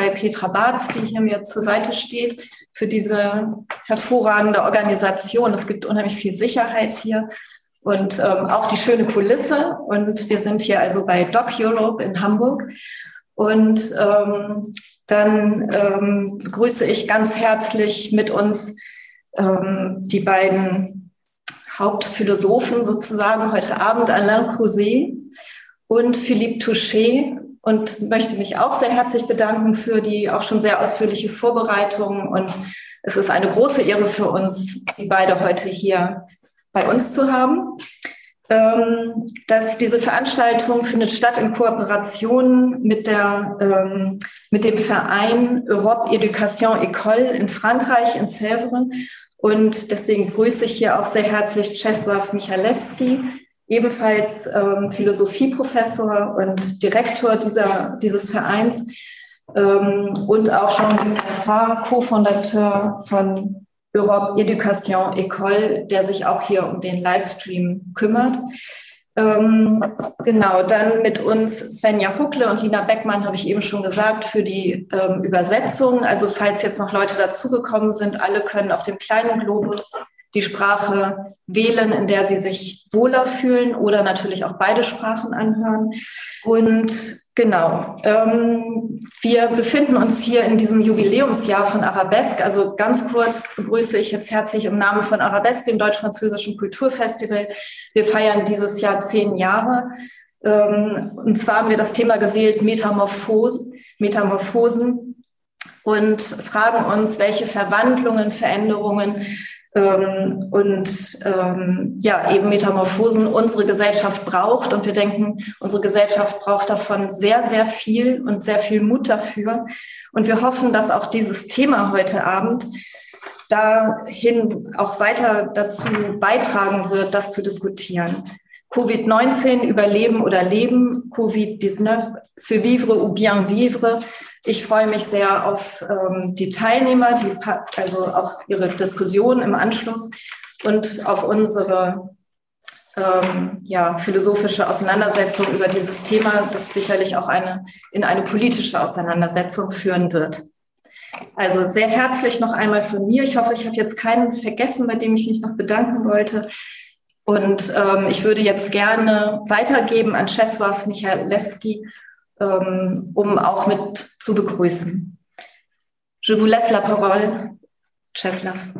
bei Petra Barz, die hier mir zur Seite steht, für diese hervorragende Organisation. Es gibt unheimlich viel Sicherheit hier und ähm, auch die schöne Kulisse. Und wir sind hier also bei Doc Europe in Hamburg. Und ähm, dann ähm, begrüße ich ganz herzlich mit uns ähm, die beiden Hauptphilosophen sozusagen heute Abend, Alain Crouzet und Philippe Touché. Und möchte mich auch sehr herzlich bedanken für die auch schon sehr ausführliche Vorbereitung. Und es ist eine große Ehre für uns, Sie beide heute hier bei uns zu haben. Ähm, dass diese Veranstaltung findet statt in Kooperation mit, der, ähm, mit dem Verein Europe Education École in Frankreich, in Sèvres. Und deswegen grüße ich hier auch sehr herzlich Czesław Michalewski, ebenfalls ähm, Philosophieprofessor und Direktor dieser, dieses Vereins ähm, und auch Jean-Luc Lafar, Co-Fondateur von Europe Education École, der sich auch hier um den Livestream kümmert. Ähm, genau, dann mit uns Svenja Huckle und Lina Beckmann, habe ich eben schon gesagt, für die ähm, Übersetzung. Also falls jetzt noch Leute dazugekommen sind, alle können auf dem kleinen Globus die Sprache wählen, in der sie sich wohler fühlen oder natürlich auch beide Sprachen anhören. Und genau, ähm, wir befinden uns hier in diesem Jubiläumsjahr von Arabesque. Also ganz kurz begrüße ich jetzt herzlich im Namen von Arabesque, dem Deutsch-Französischen Kulturfestival. Wir feiern dieses Jahr zehn Jahre. Ähm, und zwar haben wir das Thema gewählt Metamorphose, Metamorphosen und fragen uns, welche Verwandlungen, Veränderungen ähm, und ähm, ja, eben Metamorphosen unsere Gesellschaft braucht. Und wir denken, unsere Gesellschaft braucht davon sehr, sehr viel und sehr viel Mut dafür. Und wir hoffen, dass auch dieses Thema heute Abend dahin auch weiter dazu beitragen wird, das zu diskutieren. Covid-19 überleben oder leben, Covid-19 survivre ou bien vivre. Ich freue mich sehr auf ähm, die Teilnehmer, die, also auf ihre Diskussion im Anschluss und auf unsere ähm, ja, philosophische Auseinandersetzung über dieses Thema, das sicherlich auch eine, in eine politische Auseinandersetzung führen wird. Also sehr herzlich noch einmal von mir. Ich hoffe, ich habe jetzt keinen vergessen, bei dem ich mich noch bedanken wollte. Und ähm, ich würde jetzt gerne an Czesław Michalewski, ähm, um auch mit zu begrüßen. Je vous laisse la parole, Czesław.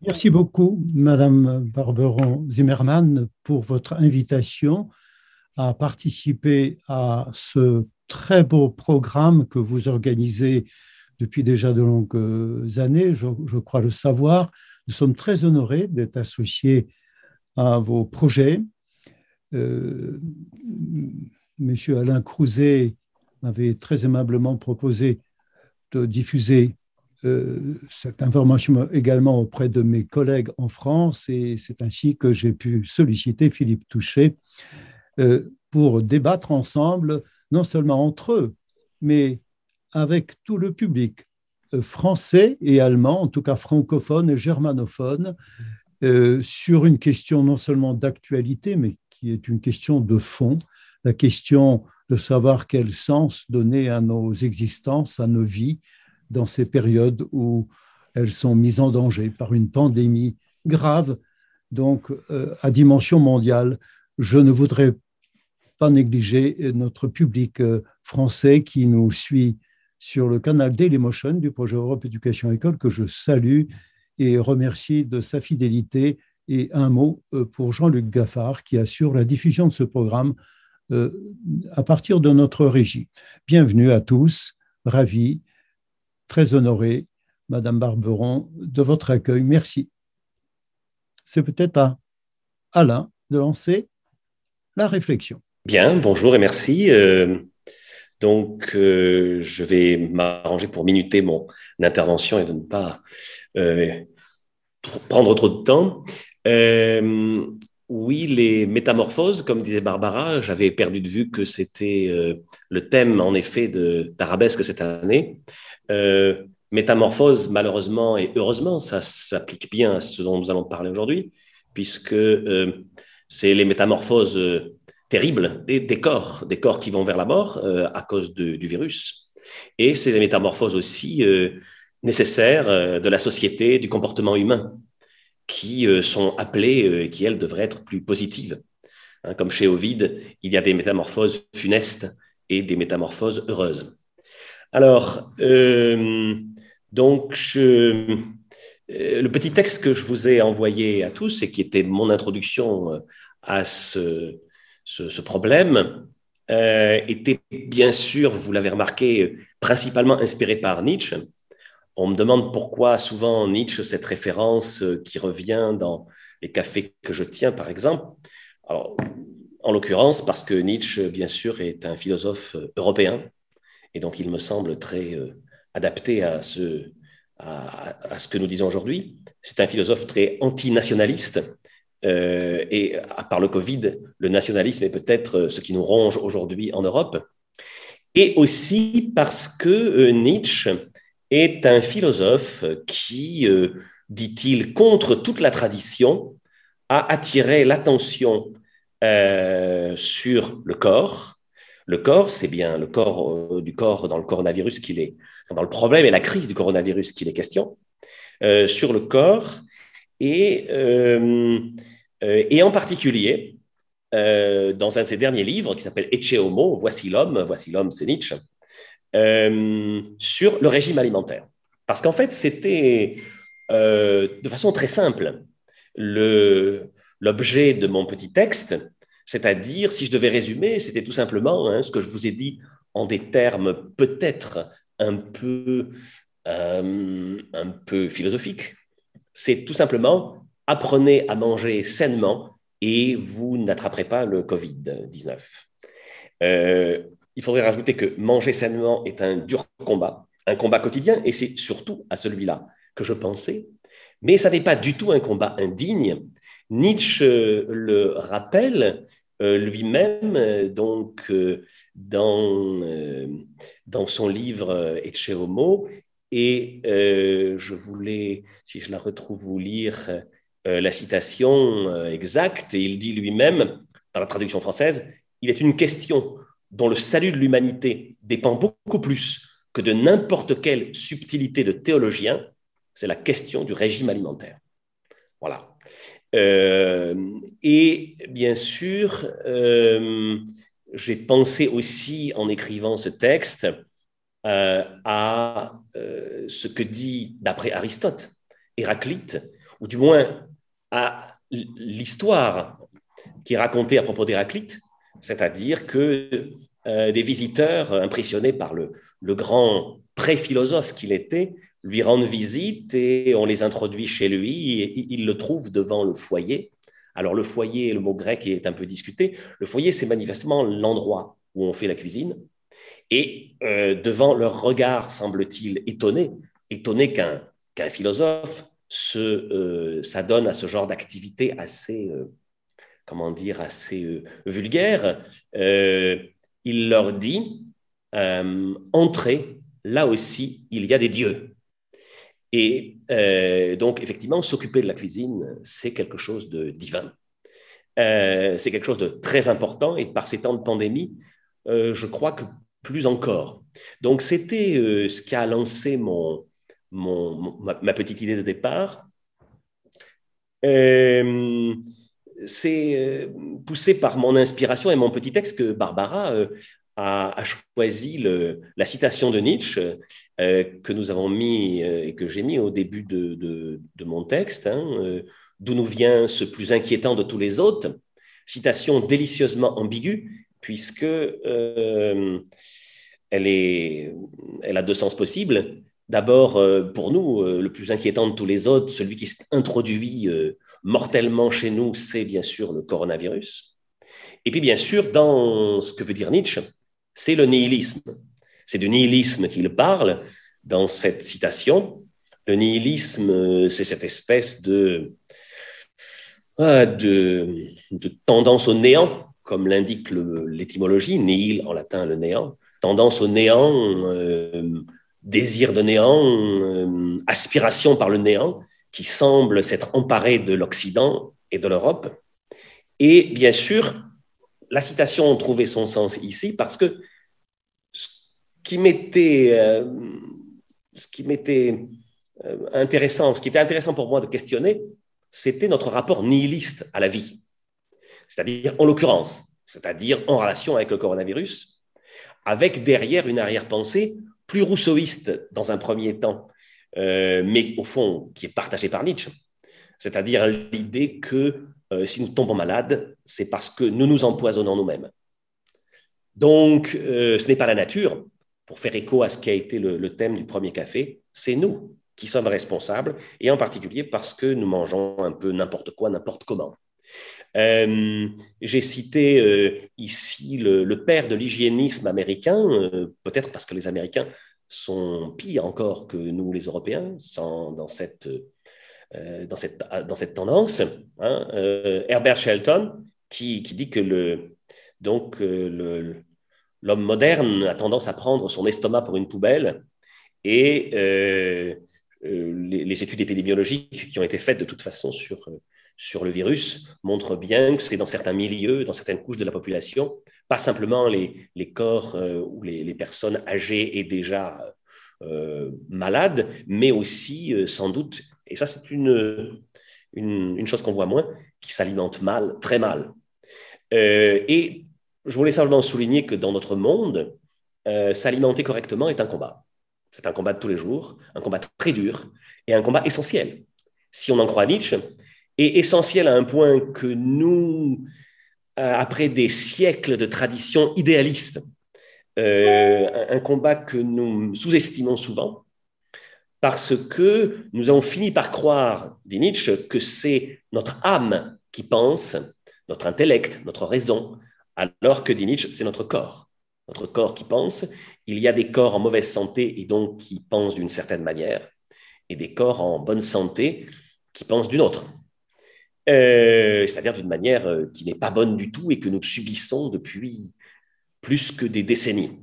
Merci beaucoup, Madame Barberon Zimmermann, pour votre invitation à participer à ce très beau programme que vous organisez depuis déjà de longues années, je crois le savoir. Nous sommes très honorés d'être associés à vos projets. Euh, Monsieur Alain Crouzet m'avait très aimablement proposé de diffuser euh, cette information également auprès de mes collègues en France et c'est ainsi que j'ai pu solliciter Philippe Touché euh, pour débattre ensemble, non seulement entre eux, mais avec tout le public français et allemand, en tout cas francophone et germanophone, euh, sur une question non seulement d'actualité, mais qui est une question de fond, la question de savoir quel sens donner à nos existences, à nos vies, dans ces périodes où elles sont mises en danger par une pandémie grave, donc euh, à dimension mondiale. Je ne voudrais pas négliger notre public euh, français qui nous suit sur le canal Dailymotion du projet Europe Éducation École, que je salue et remercie de sa fidélité. Et un mot euh, pour Jean-Luc Gaffard qui assure la diffusion de ce programme euh, à partir de notre régie. Bienvenue à tous, ravi, très honoré, Madame Barberon, de votre accueil. Merci. C'est peut-être à Alain de lancer la réflexion. Bien, bonjour et merci. Euh, donc, je vais m'arranger pour minuter mon intervention et de ne pas euh, prendre trop de temps. Euh, oui, les métamorphoses, comme disait Barbara, j'avais perdu de vue que c'était euh, le thème, en effet, d'Arabesque cette année. métamorphose, malheureusement et heureusement, ça s'applique bien à ce dont nous allons parler aujourd'hui, puisque c'est les métamorphoses terribles des, corps, des corps qui vont vers la mort à cause du virus. Et c'est des métamorphoses aussi nécessaires de la société, du comportement humain, qui sont appelées qui, elles, devraient être plus positives. Hein, comme chez Ovide, il y a des métamorphoses funestes et des métamorphoses heureuses. Alors, donc, euh, le petit texte que je vous ai envoyé à tous et qui était mon introduction euh, à ce, problème euh, était bien sûr, vous l'avez remarqué, principalement inspiré par Nietzsche. On me demande pourquoi souvent Nietzsche, cette référence qui revient dans les cafés que je tiens, par exemple. en l'occurrence, parce que Nietzsche, bien sûr, est un philosophe européen, et donc il me semble très adapté à ce, à, ce que nous disons aujourd'hui. C'est un philosophe très antinationaliste. Euh, et à part le Covid, le nationalisme est peut-être ce qui nous ronge aujourd'hui en Europe. Et aussi parce que euh, Nietzsche est un philosophe qui, euh, dit-il, contre toute la tradition, a attiré l'attention sur le corps. Le corps, c'est bien le corps du corps dans le coronavirus qu'il est dans le problème et la crise du coronavirus qu'il est question, euh, sur le corps, et, euh, euh, et en particulier, dans un de ses derniers livres qui s'appelle Ecce Homo, Voici l'homme, Voici l'homme, c'est Nietzsche, sur le régime alimentaire. Parce qu'en fait, c'était de façon très simple l'objet de mon petit texte, c'est-à-dire, si je devais résumer, c'était tout simplement hein, ce que je vous ai dit en des termes peut-être un peu, euh, un peu philosophique. C'est tout simplement apprenez à manger sainement et vous n'attraperez pas le Covid-19. Euh, il faudrait rajouter que manger sainement est un dur combat, un combat quotidien, et c'est surtout à celui-là que je pensais. Mais ça n'est pas du tout un combat indigne. Nietzsche le rappelle euh, lui-même, dans, euh, dans son livre Ecce Homo. Et euh, je voulais, si je la retrouve, vous lire euh, la citation exacte. Et il dit lui-même, dans la traduction française, il est une question dont le salut de l'humanité dépend beaucoup plus que de n'importe quelle subtilité de théologien, c'est la question du régime alimentaire. Voilà. et bien sûr, j'ai pensé aussi en écrivant ce texte euh, à euh, ce que dit, d'après Aristote, Héraclite, ou du moins à l'histoire qui est racontée à propos d'Héraclite, c'est-à-dire que euh, des visiteurs impressionnés par le, grand pré-philosophe qu'il était lui rendent visite et on les introduit chez lui et il le trouve devant le foyer alors le foyer, le mot grec est un peu discuté. Le foyer, c'est manifestement l'endroit où on fait la cuisine. Et euh, devant leur regard, semble-t-il, étonné, étonné qu'un philosophe euh, s'adonne à ce genre d'activité assez, euh, comment dire, assez vulgaire, il leur dit, entrez, là aussi, il y a des dieux. Et euh, donc, effectivement, s'occuper de la cuisine, c'est quelque chose de divin. Euh, c'est quelque chose de très important et par ces temps de pandémie, euh, je crois que plus encore. Donc, c'était ce qui a lancé mon, ma, petite idée de départ. c'est poussé par mon inspiration et mon petit texte que Barbara a, choisi la citation de Nietzsche euh, que nous avons mis euh, et que j'ai mis au début de, mon texte, hein, euh, d'où nous vient ce plus inquiétant de tous les autres, citation délicieusement ambiguë, puisque elle, est, elle a deux sens possibles. D'abord, pour nous, le plus inquiétant de tous les autres, celui qui s'est introduit mortellement chez nous, c'est bien sûr le coronavirus. Et puis, bien sûr, dans ce que veut dire Nietzsche, c'est le nihilisme. C'est du nihilisme qu'il parle dans cette citation. Le nihilisme, c'est cette espèce de, de, tendance au néant, comme l'indique l'étymologie, nihil en latin, le néant, tendance au néant, euh, désir de néant, euh, aspiration par le néant, qui semble s'être emparé de l'Occident et de l'Europe. Et bien sûr, la citation trouvait son sens ici parce que qui m'était, ce qui m'était intéressant, ce qui était intéressant pour moi de questionner, c'était notre rapport nihiliste à la vie. C'est-à-dire, en l'occurrence, c'est-à-dire en relation avec le coronavirus, avec derrière une arrière-pensée plus rousseauiste dans un premier temps, euh, mais au fond qui est partagée par Nietzsche. C'est-à-dire l'idée que euh, si nous tombons malades, c'est parce que nous nous empoisonnons nous-mêmes. Donc, euh, ce n'est pas la nature, pour faire écho à ce qui a été le thème du premier café, c'est nous qui sommes responsables, et en particulier parce que nous mangeons un peu n'importe quoi, n'importe comment. Euh, j'ai cité euh, ici le, père de l'hygiénisme américain, euh, peut-être parce que les Américains sont pires encore que nous, les Européens, dans, cette, dans, cette, dans cette tendance. Hein. Herbert Shelton, qui, qui, dit que le, donc, l'homme moderne a tendance à prendre son estomac pour une poubelle et les, les, études épidémiologiques qui ont été faites de toute façon sur sur le virus montre bien que c'est dans certains milieux, dans certaines couches de la population, pas simplement les, corps euh, ou les, personnes âgées et déjà euh, malades, mais aussi euh, sans doute, et ça c'est une, une, chose qu'on voit moins, qui s'alimentent mal, très mal. et je voulais simplement souligner que dans notre monde, s'alimenter correctement est un combat. C'est un combat de tous les jours, un combat très dur et un combat essentiel. Si on en croit Nietzsche, est essentiel à un point que nous, euh, après des siècles de tradition idéaliste, euh, un combat que nous sous-estimons souvent, parce que nous avons fini par croire, dit Nietzsche, que c'est notre âme qui pense, notre intellect, notre raison, alors que, dit Nietzsche, c'est notre corps. Notre corps qui pense. Il y a des corps en mauvaise santé et donc qui pensent d'une certaine manière, et des corps en bonne santé qui pensent d'une autre. Euh, c'est-à-dire d'une manière euh, qui n'est pas bonne du tout et que nous subissons depuis plus que des décennies,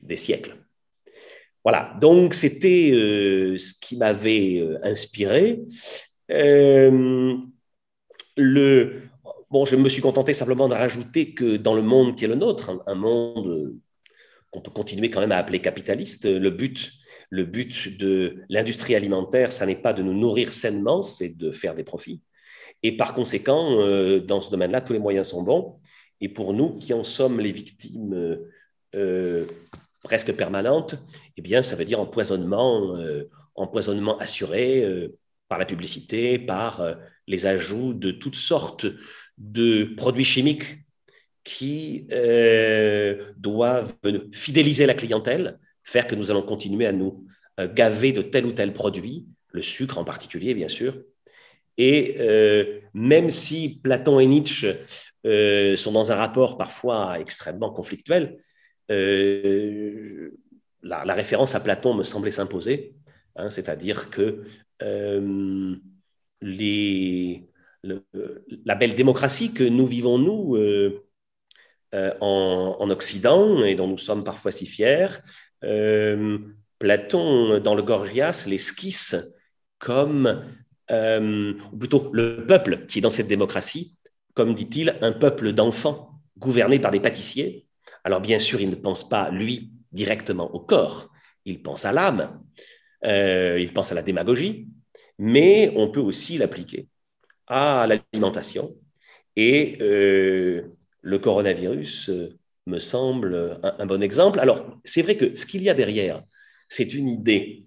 des siècles. Voilà, donc c'était euh, ce qui m'avait inspiré. le, bon, je me suis contenté simplement de rajouter que dans le monde qui est le nôtre, un, monde qu'on peut continuer quand même à appeler capitaliste, le but, le but de l'industrie alimentaire, ça n'est pas de nous nourrir sainement, c'est de faire des profits. Et par conséquent, euh, dans ce domaine-là, tous les moyens sont bons. Et pour nous qui en sommes les victimes euh, presque permanentes, eh bien, ça veut dire empoisonnement, euh, empoisonnement assuré par la publicité, par les ajouts de toutes sortes de produits chimiques qui doivent fidéliser la clientèle, faire que nous allons continuer à nous gaver de tel ou tel produit, le sucre en particulier, bien sûr, et euh, même si Platon et Nietzsche euh, sont dans un rapport parfois extrêmement conflictuel, euh, la, référence à Platon me semblait s'imposer, hein, c'est-à-dire que la belle démocratie que nous vivons, nous, en, en, Occident, et dont nous sommes parfois si fiers, Platon, dans le Gorgias, l'esquisse comme euh, ou plutôt le peuple qui est dans cette démocratie, comme dit-il, un peuple d'enfants gouvernés par des pâtissiers. Alors bien sûr, il ne pense pas, lui, directement au corps, il pense à l'âme, euh, il pense à la démagogie, mais on peut aussi l'appliquer à l'alimentation. Et euh, le coronavirus me semble un, bon exemple. Alors, c'est vrai que ce qu'il y a derrière, c'est une idée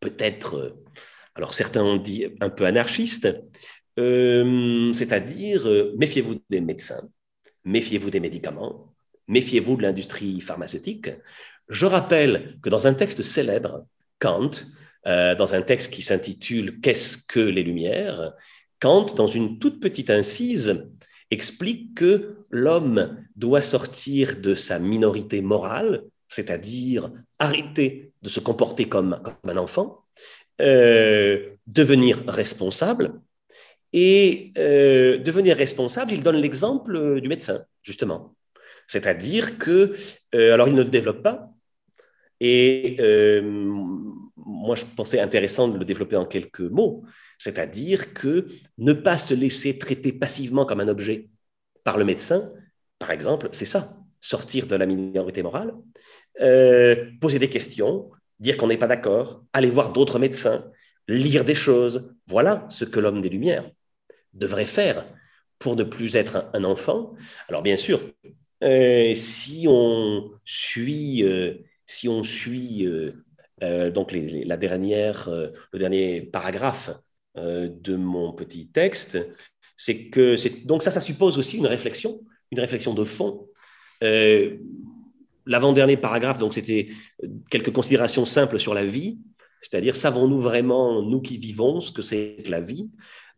peut-être alors certains ont dit un peu anarchiste, euh, c'est-à-dire euh, méfiez-vous des médecins, méfiez-vous des médicaments, méfiez-vous de l'industrie pharmaceutique. Je rappelle que dans un texte célèbre, Kant, euh, dans un texte qui s'intitule Qu'est-ce que les Lumières Kant, dans une toute petite incise, explique que l'homme doit sortir de sa minorité morale, c'est-à-dire arrêter de se comporter comme un enfant, euh, devenir responsable. Et euh, devenir responsable, il donne l'exemple du médecin, justement. C'est-à-dire que, euh, alors il ne le développe pas, et moi je pensais intéressant de le développer en quelques mots, c'est-à-dire que ne pas se laisser traiter passivement comme un objet par le médecin, par exemple, c'est ça. sortir de la minorité morale, poser des questions, dire qu'on n'est pas d'accord, aller voir d'autres médecins, lire des choses. Voilà ce que l'homme des Lumières devrait faire pour ne plus être un, enfant. Alors bien sûr, euh, si on suit, euh, si on suit euh, donc la dernière, le dernier paragraphe de mon petit texte, c'est que donc ça, ça suppose aussi une réflexion, une réflexion de fond. L'avant-dernier paragraphe, donc c'était quelques considérations simples sur la vie, c'est-à-dire savons-nous vraiment, nous qui vivons, ce que c'est que la vie?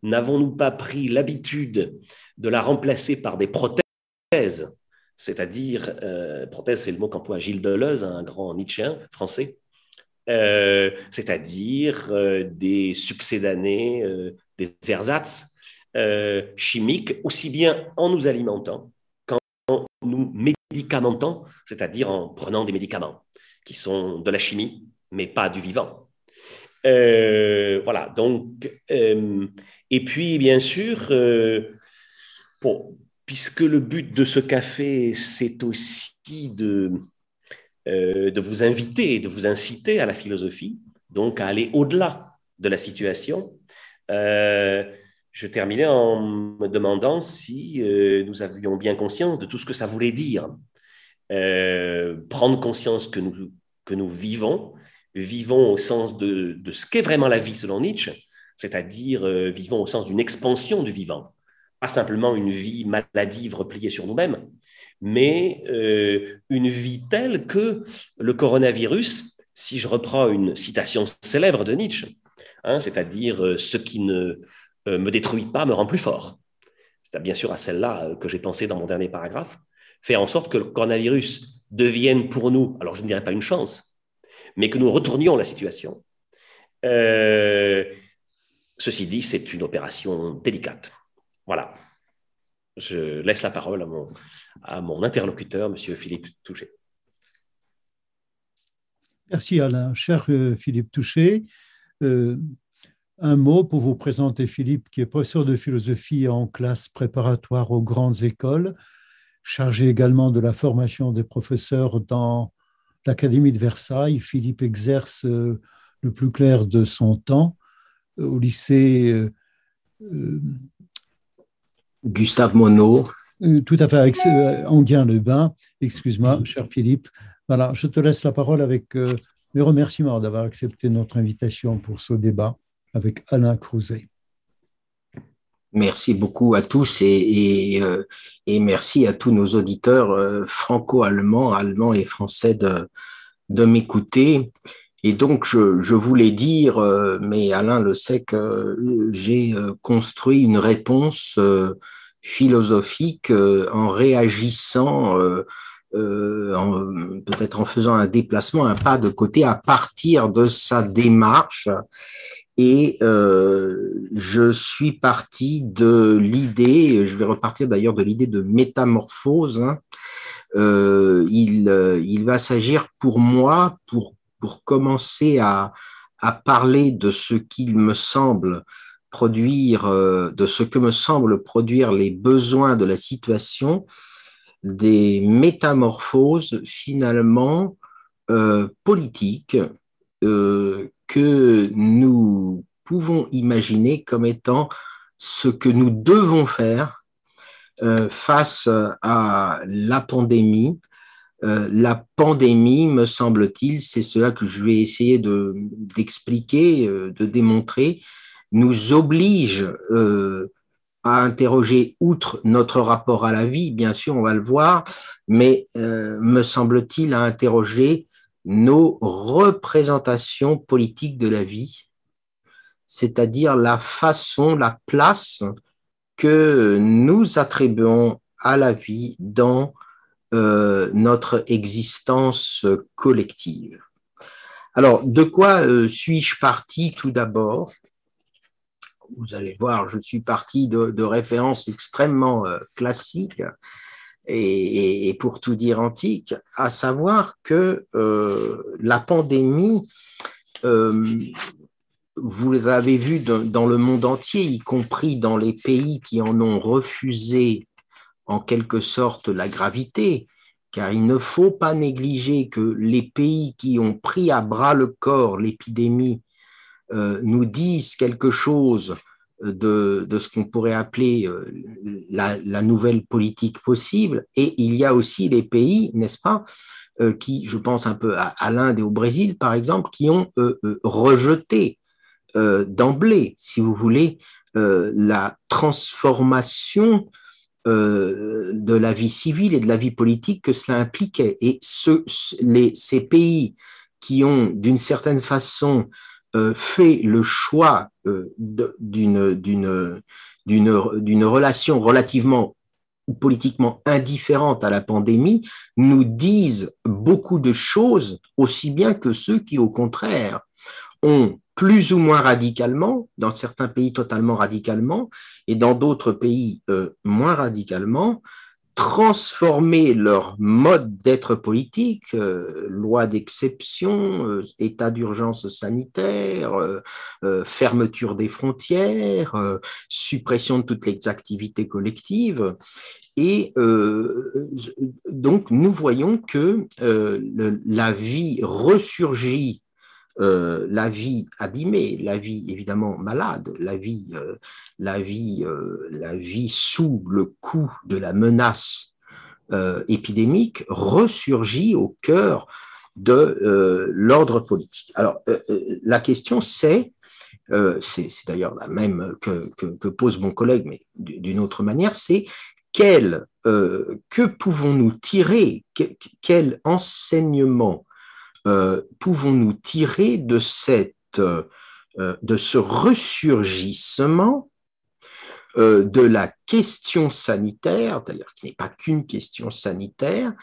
N'avons-nous pas pris l'habitude de la remplacer par des prothèses? C'est-à-dire, euh, prothèse, c'est le mot qu'emploie Gilles Deleuze, un grand Nietzschéen français, euh, c'est-à-dire euh, des succédanés, des ersatz chimiques, aussi bien en nous alimentant qu'en nous médicamentant, c'est-à-dire en prenant des médicaments qui sont de la chimie, mais pas du vivant. Euh, voilà, donc, euh, et puis bien sûr, euh, puisque le but de ce café, c'est aussi de, de vous inviter, de vous inciter à la philosophie, donc à aller au-delà de la situation, je terminais en me demandant si nous avions bien conscience de tout ce que ça voulait dire. prendre conscience que nous, que nous vivons, vivons au sens de, ce qu'est vraiment la vie selon Nietzsche, c'est-à-dire euh, vivons au sens d'une expansion du vivant, pas simplement une vie maladive repliée sur nous-mêmes, mais euh, une vie telle que le coronavirus, si je reprends une citation célèbre de Nietzsche, hein, c'est-à-dire euh, ce qui ne me détruit pas me rend plus fort. C'est bien sûr à celle-là que j'ai pensé dans mon dernier paragraphe, faire en sorte que le coronavirus devienne pour nous, alors je ne dirais pas une chance, mais que nous retournions la situation. Euh, ceci dit, c'est une opération délicate. Voilà. Je laisse la parole à mon, interlocuteur, M. Philippe Touché. Merci Alain. Cher euh, Philippe Touché, euh, un mot pour vous présenter Philippe, qui est professeur de philosophie en classe préparatoire aux grandes écoles, chargé également de la formation des professeurs dans l'Académie de Versailles. Philippe exerce euh, le plus clair de son temps euh, au lycée euh, Gustave Monod. Tout à fait, avec Anguien-le-Bain. Excuse-moi, cher Philippe. Voilà, je te laisse la parole avec mes remerciements d'avoir accepté notre invitation pour ce débat avec Alain Crouzet. Merci beaucoup à tous et, euh, et, merci à tous nos auditeurs euh, franco-allemands, allemands et français de, m'écouter. Et donc, je, je, voulais dire, euh, mais Alain le sait, que j'ai construit une réponse philosophique en réagissant, peut-être en faisant un déplacement, un pas de côté à partir de sa démarche et euh, je suis parti de l'idée, je vais repartir d'ailleurs de l'idée de métamorphose. Hein. Euh, il, euh, il va s'agir pour moi, pour, pour commencer à, à parler de ce qu'il me semble produire, de ce que me semble produire les besoins de la situation, des métamorphoses finalement politiques que nous pouvons imaginer comme étant ce que nous devons faire euh, face à la pandémie. Euh, la pandémie, me semble-t-il, c'est cela que je vais essayer de, d'expliquer, euh, de démontrer, nous oblige à interroger, outre notre rapport à la vie, bien sûr, on va le voir, mais me semble-t-il à interroger nos représentations politiques de la vie, c'est-à-dire la façon, la place que nous attribuons à la vie dans euh, notre existence collective. Alors, de quoi euh, suis-je parti tout d'abord? Vous allez voir, je suis parti de, références extrêmement euh, classiques et, pour tout dire antique, à savoir que euh, la pandémie, euh, vous avez vu dans le monde entier, y compris dans les pays qui en ont refusé en quelque sorte la gravité, car il ne faut pas négliger que les pays qui ont pris à bras le corps l'épidémie euh, nous disent quelque chose de, de ce qu'on pourrait appeler euh, la, nouvelle politique possible. Et il y a aussi les pays, n'est-ce pas, euh, qui, je pense un peu à, l'Inde et au Brésil, par exemple, qui ont euh, rejeté d'emblée, si vous voulez, la transformation de la vie civile et de la vie politique que cela impliquait. Et ce, les, ces pays qui ont, d'une certaine façon, fait le choix euh, d'une d'une relation relativement ou politiquement indifférente à la pandémie nous disent beaucoup de choses, aussi bien que ceux qui, au contraire, ont plus ou moins radicalement, dans certains pays totalement radicalement, et dans d'autres pays euh, moins radicalement, transformer leur mode d'être politique, euh, loi d'exception, euh, état d'urgence sanitaire, euh, fermeture des frontières, suppression de toutes les activités collectives. Et donc nous voyons que la vie ressurgit euh, la vie abîmée, la vie évidemment malade, la vie, euh, la vie, euh, la vie sous le coup de la menace épidémique ressurgit au cœur de l'ordre politique. Alors la question c'est, c'est d'ailleurs la même que, pose mon collègue, mais d'une autre manière, c'est que pouvons-nous tirer, quel enseignement pouvons-nous tirer de, euh, ce ressurgissement euh, de la question sanitaire, d'ailleurs qui n'est pas qu'une question sanitaire,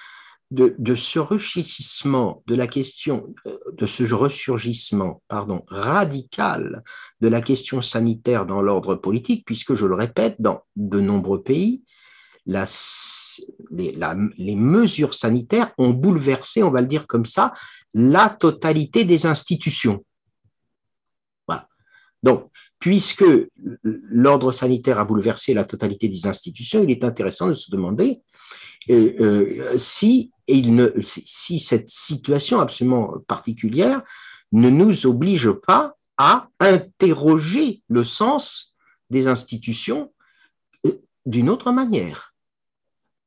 de, de, ce ressurgissement de la question, de ce ressurgissement, pardon, radical de la question sanitaire dans l'ordre politique, puisque je le répète, dans de nombreux pays, les, mesures sanitaires ont bouleversé, on va le dire comme ça, la totalité des institutions. Voilà. Donc, puisque l'ordre sanitaire a bouleversé la totalité des institutions, il est intéressant de se demander euh, euh, si cette situation absolument particulière ne nous oblige pas à interroger le sens des institutions euh, d'une autre manière.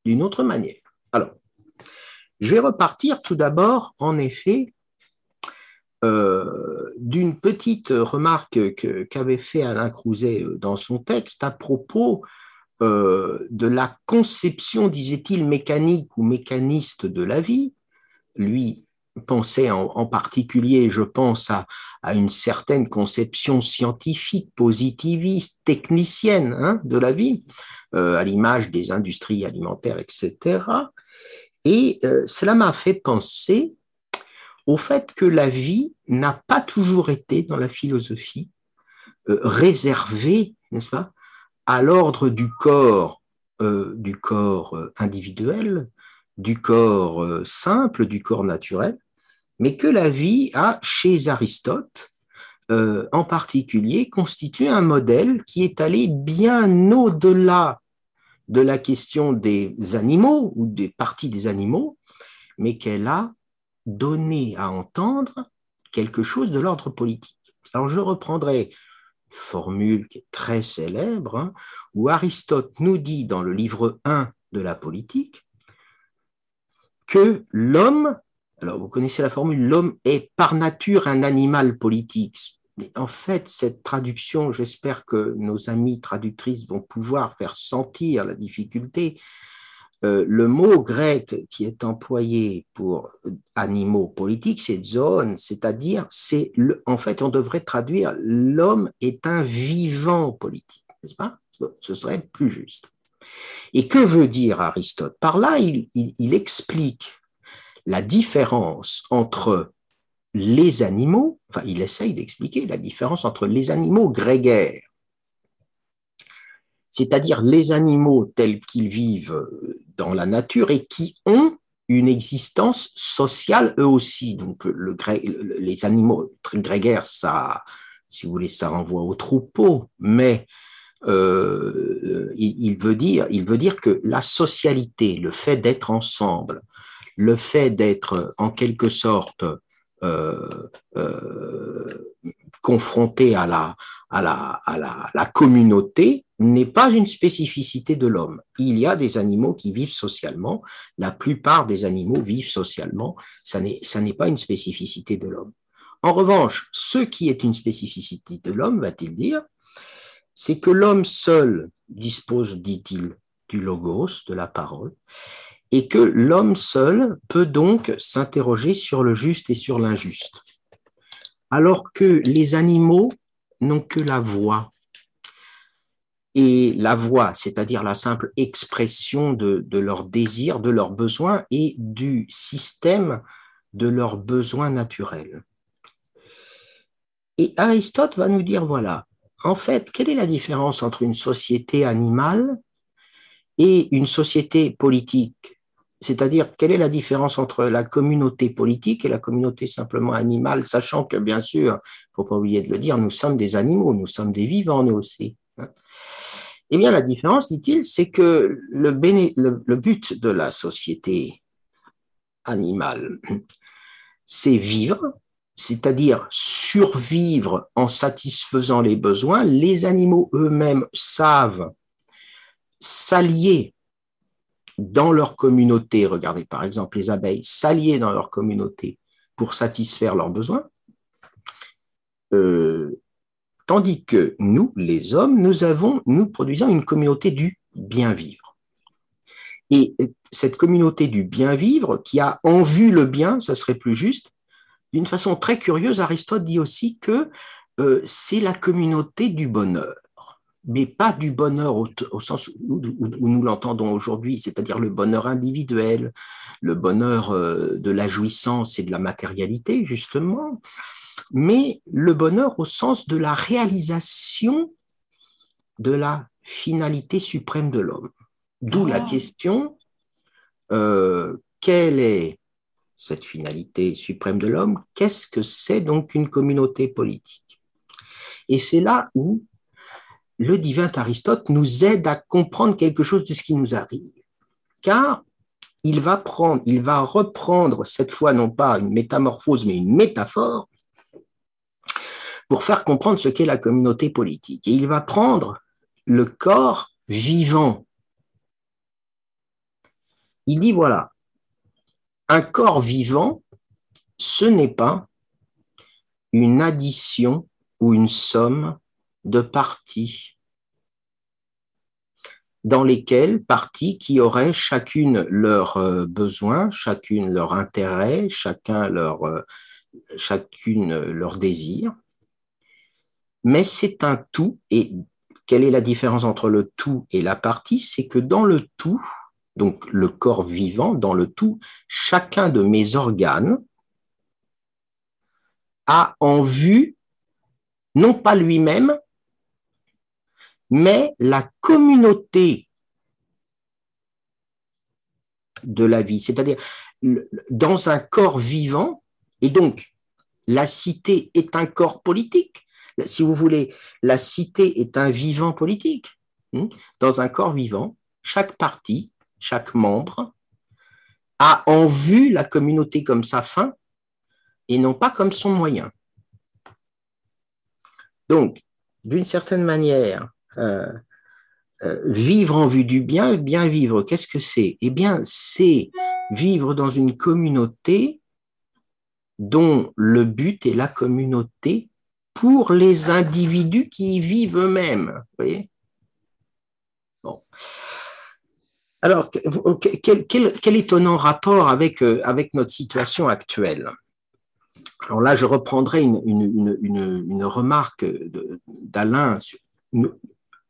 D'une autre manière. Alors, je vais repartir tout d'abord, en effet, euh, d'une petite remarque qu'avait fait Alain Crouzet euh, dans son texte à propos euh, de la conception, disait-il, mécanique ou mécaniste de la vie. Lui pensait en, particulier, je pense, à, une certaine conception scientifique, positiviste, technicienne hein, de la vie, à l'image des industries alimentaires, etc. Et euh, cela m'a fait penser au fait que la vie n'a pas toujours été dans la philosophie euh, réservée, n'est-ce pas, à l'ordre du corps, euh, du corps individuel, du corps simple, du corps naturel, mais que la vie a, chez Aristote, en particulier, constitué un modèle qui est allé bien au-delà de la question des animaux ou des parties des animaux, mais qu'elle a donné à entendre quelque chose de l'ordre politique. Alors je reprendrai une formule qui est très célèbre, hein, où Aristote nous dit dans le livre 1 de la politique que l'homme, alors vous connaissez la formule, l'homme est par nature un animal politique, en fait, cette traduction, j'espère que nos amis traductrices vont pouvoir faire sentir la difficulté. Euh, le mot grec qui est employé pour animaux politiques, c'est zone, c'est-à-dire, c'est en fait, on devrait traduire l'homme est un vivant politique, n'est-ce pas? Ce serait plus juste. Et que veut dire Aristote? Par là, il explique la différence entre les animaux, enfin, il essaye d'expliquer la différence entre les animaux grégaires, c'est-à-dire les animaux tels qu'ils vivent dans la nature et qui ont une existence sociale eux aussi. Donc, le, les animaux grégaires, ça, si vous voulez, ça renvoie au troupeau, mais euh, il veut dire que la socialité, le fait d'être ensemble, le fait d'être en quelque sorte euh, euh, confronté à la, la communauté n'est pas une spécificité de l'homme. Il y a des animaux qui vivent socialement. La plupart des animaux vivent socialement. Ça n'est pas une spécificité de l'homme. En revanche, ce qui est une spécificité de l'homme, va-t-il dire, c'est que l'homme seul dispose, dit-il, du logos, de la parole, et que l'homme seul peut donc s'interroger sur le juste et sur l'injuste. Alors que les animaux n'ont que la voix. Et la voix, c'est-à-dire la simple expression de, leurs désirs, de leurs besoins et du système de leurs besoins naturels. Et Aristote va nous dire, voilà, en fait, quelle est la différence entre une société animale et une société politique c'est-à-dire, quelle est la différence entre la communauté politique et la communauté simplement animale, sachant que, bien sûr, il ne faut pas oublier de le dire, nous sommes des animaux, nous sommes des vivants, nous aussi. Hein. Eh bien, la différence, dit-il, c'est que le, le, but de la société animale, c'est vivre, c'est-à-dire survivre en satisfaisant les besoins. Les animaux eux-mêmes savent s'allier dans leur communauté, regardez par exemple les abeilles, s'allier dans leur communauté pour satisfaire leurs besoins, euh, tandis que nous, les hommes, nous avons, nous produisons une communauté du bien vivre. Et cette communauté du bien vivre qui a en vue le bien, ce serait plus juste, d'une façon très curieuse, Aristote dit aussi que euh, c'est la communauté du bonheur mais pas du bonheur au, sens où, nous l'entendons aujourd'hui, c'est-à-dire le bonheur individuel, le bonheur euh, de la jouissance et de la matérialité, justement, mais le bonheur au sens de la réalisation de la finalité suprême de l'homme. D'où la ah. question, euh, quelle est cette finalité suprême de l'homme? Qu'est-ce que c'est donc une communauté politique? Et c'est là où le divin Aristote nous aide à comprendre quelque chose de ce qui nous arrive. Car il va prendre, il va reprendre cette fois non pas une métamorphose, mais une métaphore pour faire comprendre ce qu'est la communauté politique. Et il va prendre le corps vivant. Il dit voilà, un corps vivant, ce n'est pas une addition ou une somme de parties dans lesquelles parties qui auraient chacune leurs euh, besoins, chacune leur intérêt, chacun euh, chacune leur désir. Mais c'est un tout, et quelle est la différence entre le tout et la partie? C'est que dans le tout, donc le corps vivant, dans le tout, chacun de mes organes a en vue non pas lui-même, mais la communauté de la vie, c'est-à-dire dans un corps vivant, et donc la cité est un corps politique, si vous voulez, la cité est un vivant politique. Hmm, dans un corps vivant, chaque partie, chaque membre a en vue la communauté comme sa fin et non pas comme son moyen. Donc, d'une certaine manière, euh, euh, vivre en vue du bien, bien vivre, qu'est-ce que c'est? Eh bien, c'est vivre dans une communauté dont le but est la communauté pour les individus qui y vivent eux-mêmes. voyez? Bon. Alors, quel, étonnant rapport avec, euh, avec notre situation actuelle. Alors là, je reprendrai une, une, une, une remarque d'Alain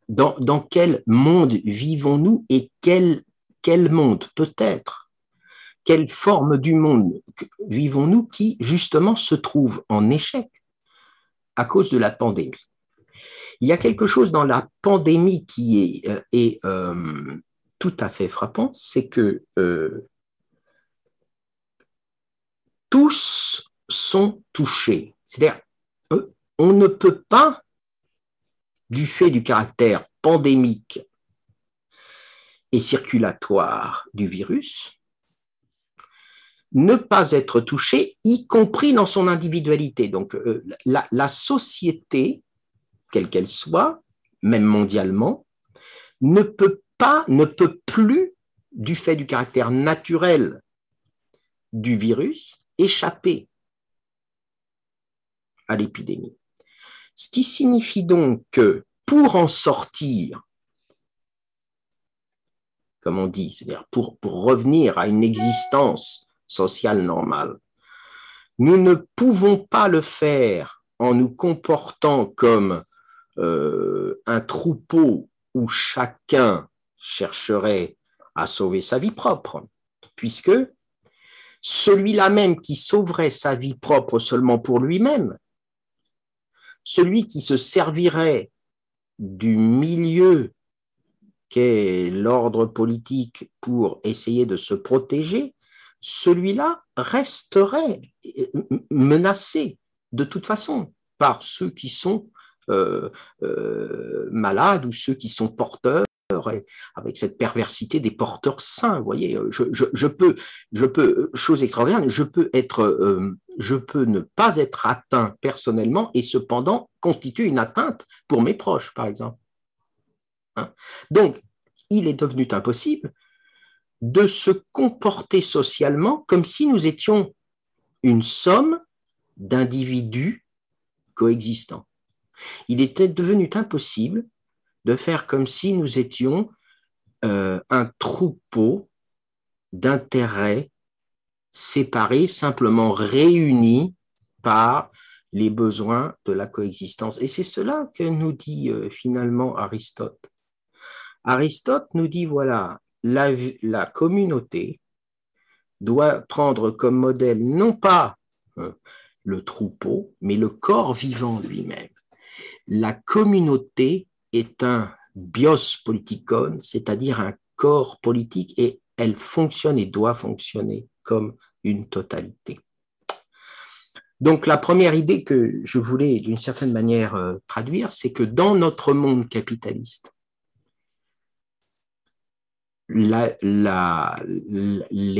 dans, quel monde vivons-nous et quel, quel monde peut-être, quelle forme du monde vivons-nous qui justement se trouve en échec à cause de la pandémie? Il y a quelque chose dans la pandémie qui est, est euh, tout à fait frappant, c'est que euh, tous sont touchés. C'est-à-dire, euh, on ne peut pas du fait du caractère pandémique et circulatoire du virus, ne pas être touché, y compris dans son individualité. Donc euh, la, société, quelle qu'elle soit, même mondialement, ne peut pas, ne peut plus, du fait du caractère naturel du virus, échapper à l'épidémie. Ce qui signifie donc que pour en sortir, comme on dit, c'est-à-dire pour, revenir à une existence sociale normale, nous ne pouvons pas le faire en nous comportant comme euh, un troupeau où chacun chercherait à sauver sa vie propre, puisque celui-là même qui sauverait sa vie propre seulement pour lui-même, celui qui se servirait du milieu qu'est l'ordre politique pour essayer de se protéger, celui-là resterait menacé de toute façon par ceux qui sont euh, euh, malades ou ceux qui sont porteurs avec cette perversité des porteurs sains. Vous voyez, je, peux, je peux, chose extraordinaire, je peux être, euh, je peux ne pas être atteint personnellement et cependant constituer une atteinte pour mes proches, par exemple. Hein. Donc, il est devenu impossible de se comporter socialement comme si nous étions une somme d'individus coexistants. Il était devenu impossible de faire comme si nous étions euh, un troupeau d'intérêts séparés, simplement réunis par les besoins de la coexistence. Et c'est cela que nous dit euh, finalement Aristote. Aristote nous dit, voilà, la, la communauté doit prendre comme modèle non pas euh, le troupeau, mais le corps vivant lui-même. La communauté est un bios politikon, c'est-à-dire un corps politique, et elle fonctionne et doit fonctionner comme une totalité. Donc la première idée que je voulais d'une certaine manière euh, traduire, c'est que dans notre monde capitaliste, les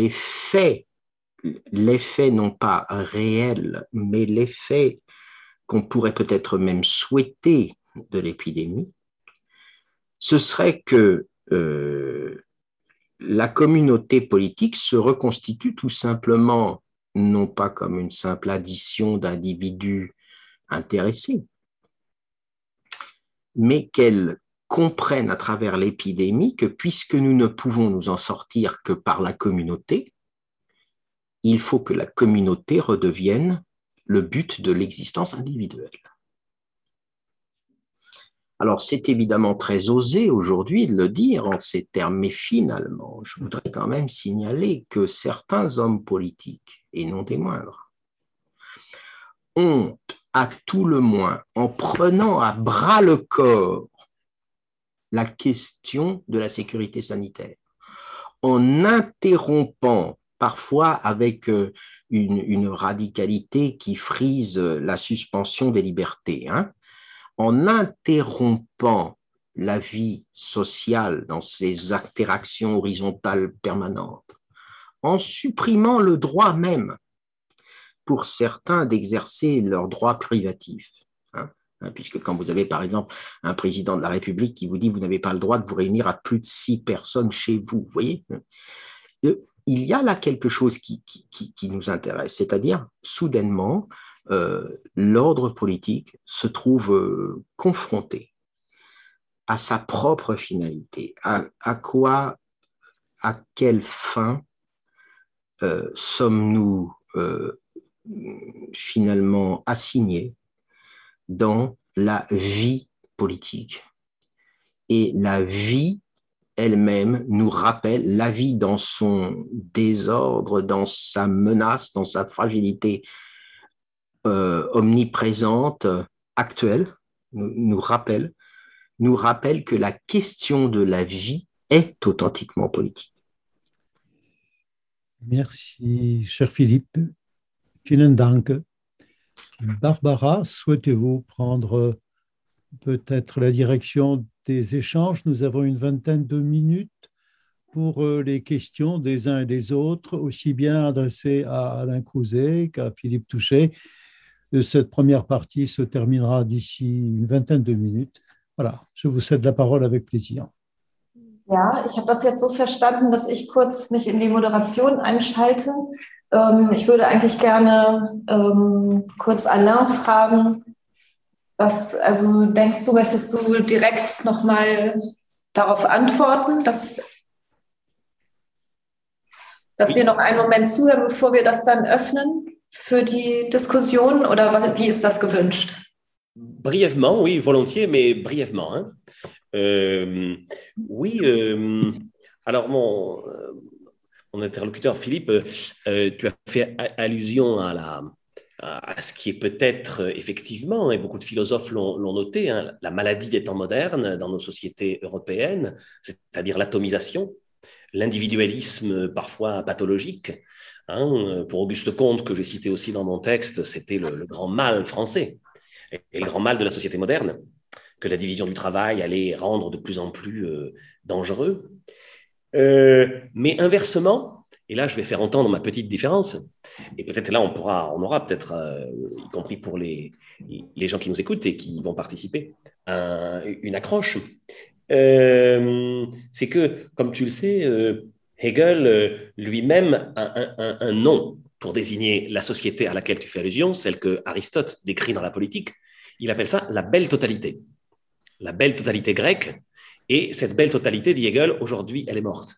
faits non pas réels, mais les faits qu'on pourrait peut-être même souhaiter de l'épidémie, ce serait que euh, la communauté politique se reconstitue tout simplement non pas comme une simple addition d'individus intéressés, mais qu'elle comprenne à travers l'épidémie que puisque nous ne pouvons nous en sortir que par la communauté, il faut que la communauté redevienne le but de l'existence individuelle. Alors, c'est évidemment très osé aujourd'hui de le dire en ces termes, mais finalement, je voudrais quand même signaler que certains hommes politiques, et non des moindres, ont, à tout le moins, en prenant à bras le corps la question de la sécurité sanitaire, en interrompant parfois avec euh, une, radicalité qui frise la suspension des libertés, hein, en interrompant la vie sociale dans ses interactions horizontales permanentes, en supprimant le droit même pour certains d'exercer leurs droits privatifs. Hein, hein, puisque quand vous avez par exemple un président de la République qui vous dit vous n'avez pas le droit de vous réunir à plus de six personnes chez vous, vous voyez, euh, il y a là quelque chose qui, nous intéresse, c'est-à-dire soudainement l'ordre politique se trouve euh, confronté à sa propre finalité, à, quoi, à quelle fin euh, sommes-nous finalement assignés dans la vie politique. Et la vie elle-même nous rappelle la vie dans son désordre, dans sa menace, dans sa fragilité euh, omniprésente, actuelle, nous, rappelle, nous rappelle que la question de la vie est authentiquement politique. Merci, cher Philippe. Vielen Dank. Barbara, souhaitez-vous prendre peut-être la direction des échanges? Nous avons une vingtaine de minutes pour les questions des uns et des autres, aussi bien adressées à Alain Crouzet qu'à Philippe Touchet. Cette première partie se terminera d'ici une vingtaine de minutes. Voilà, je vous cède la parole avec plaisir. Ja, ich habe das jetzt so verstanden, dass ich kurz mich in die Moderation einschalte. Ähm, ich würde eigentlich gerne ähm, kurz Alain fragen, was, also denkst du, möchtest du direkt nochmal darauf antworten, dass, dass wir noch einen Moment zuhören, bevor wir das dann öffnen für die Diskussion oder wie ist das gewünscht? Brièvement, oui, volontiers, mais brièvement. Hein. Euh, oui, euh, alors mon, euh, mon, interlocuteur Philippe, tu as fait allusion à, la, à ce qui est peut-être effectivement, et beaucoup de philosophes l'ont noté, hein, la maladie des temps modernes dans nos sociétés européennes, c'est-à-dire l'atomisation, l'individualisme parfois pathologique. Hein, pour Auguste Comte, que j'ai cité aussi dans mon texte, c'était le, grand mal français et le grand mal de la société moderne que la division du travail allait rendre de plus en plus euh, dangereux. Euh, mais inversement, et là je vais faire entendre ma petite différence, et peut-être là on pourra, on aura peut-être, euh, y compris pour les, les gens qui nous écoutent et qui vont participer, une accroche. c'est que, comme tu le sais, Hegel lui-même a un, un, nom pour désigner la société à laquelle tu fais allusion, celle que Aristote décrit dans la politique. Il appelle ça la belle totalité la belle totalité grecque. Et cette belle totalité, dit Hegel, aujourd'hui, elle est morte.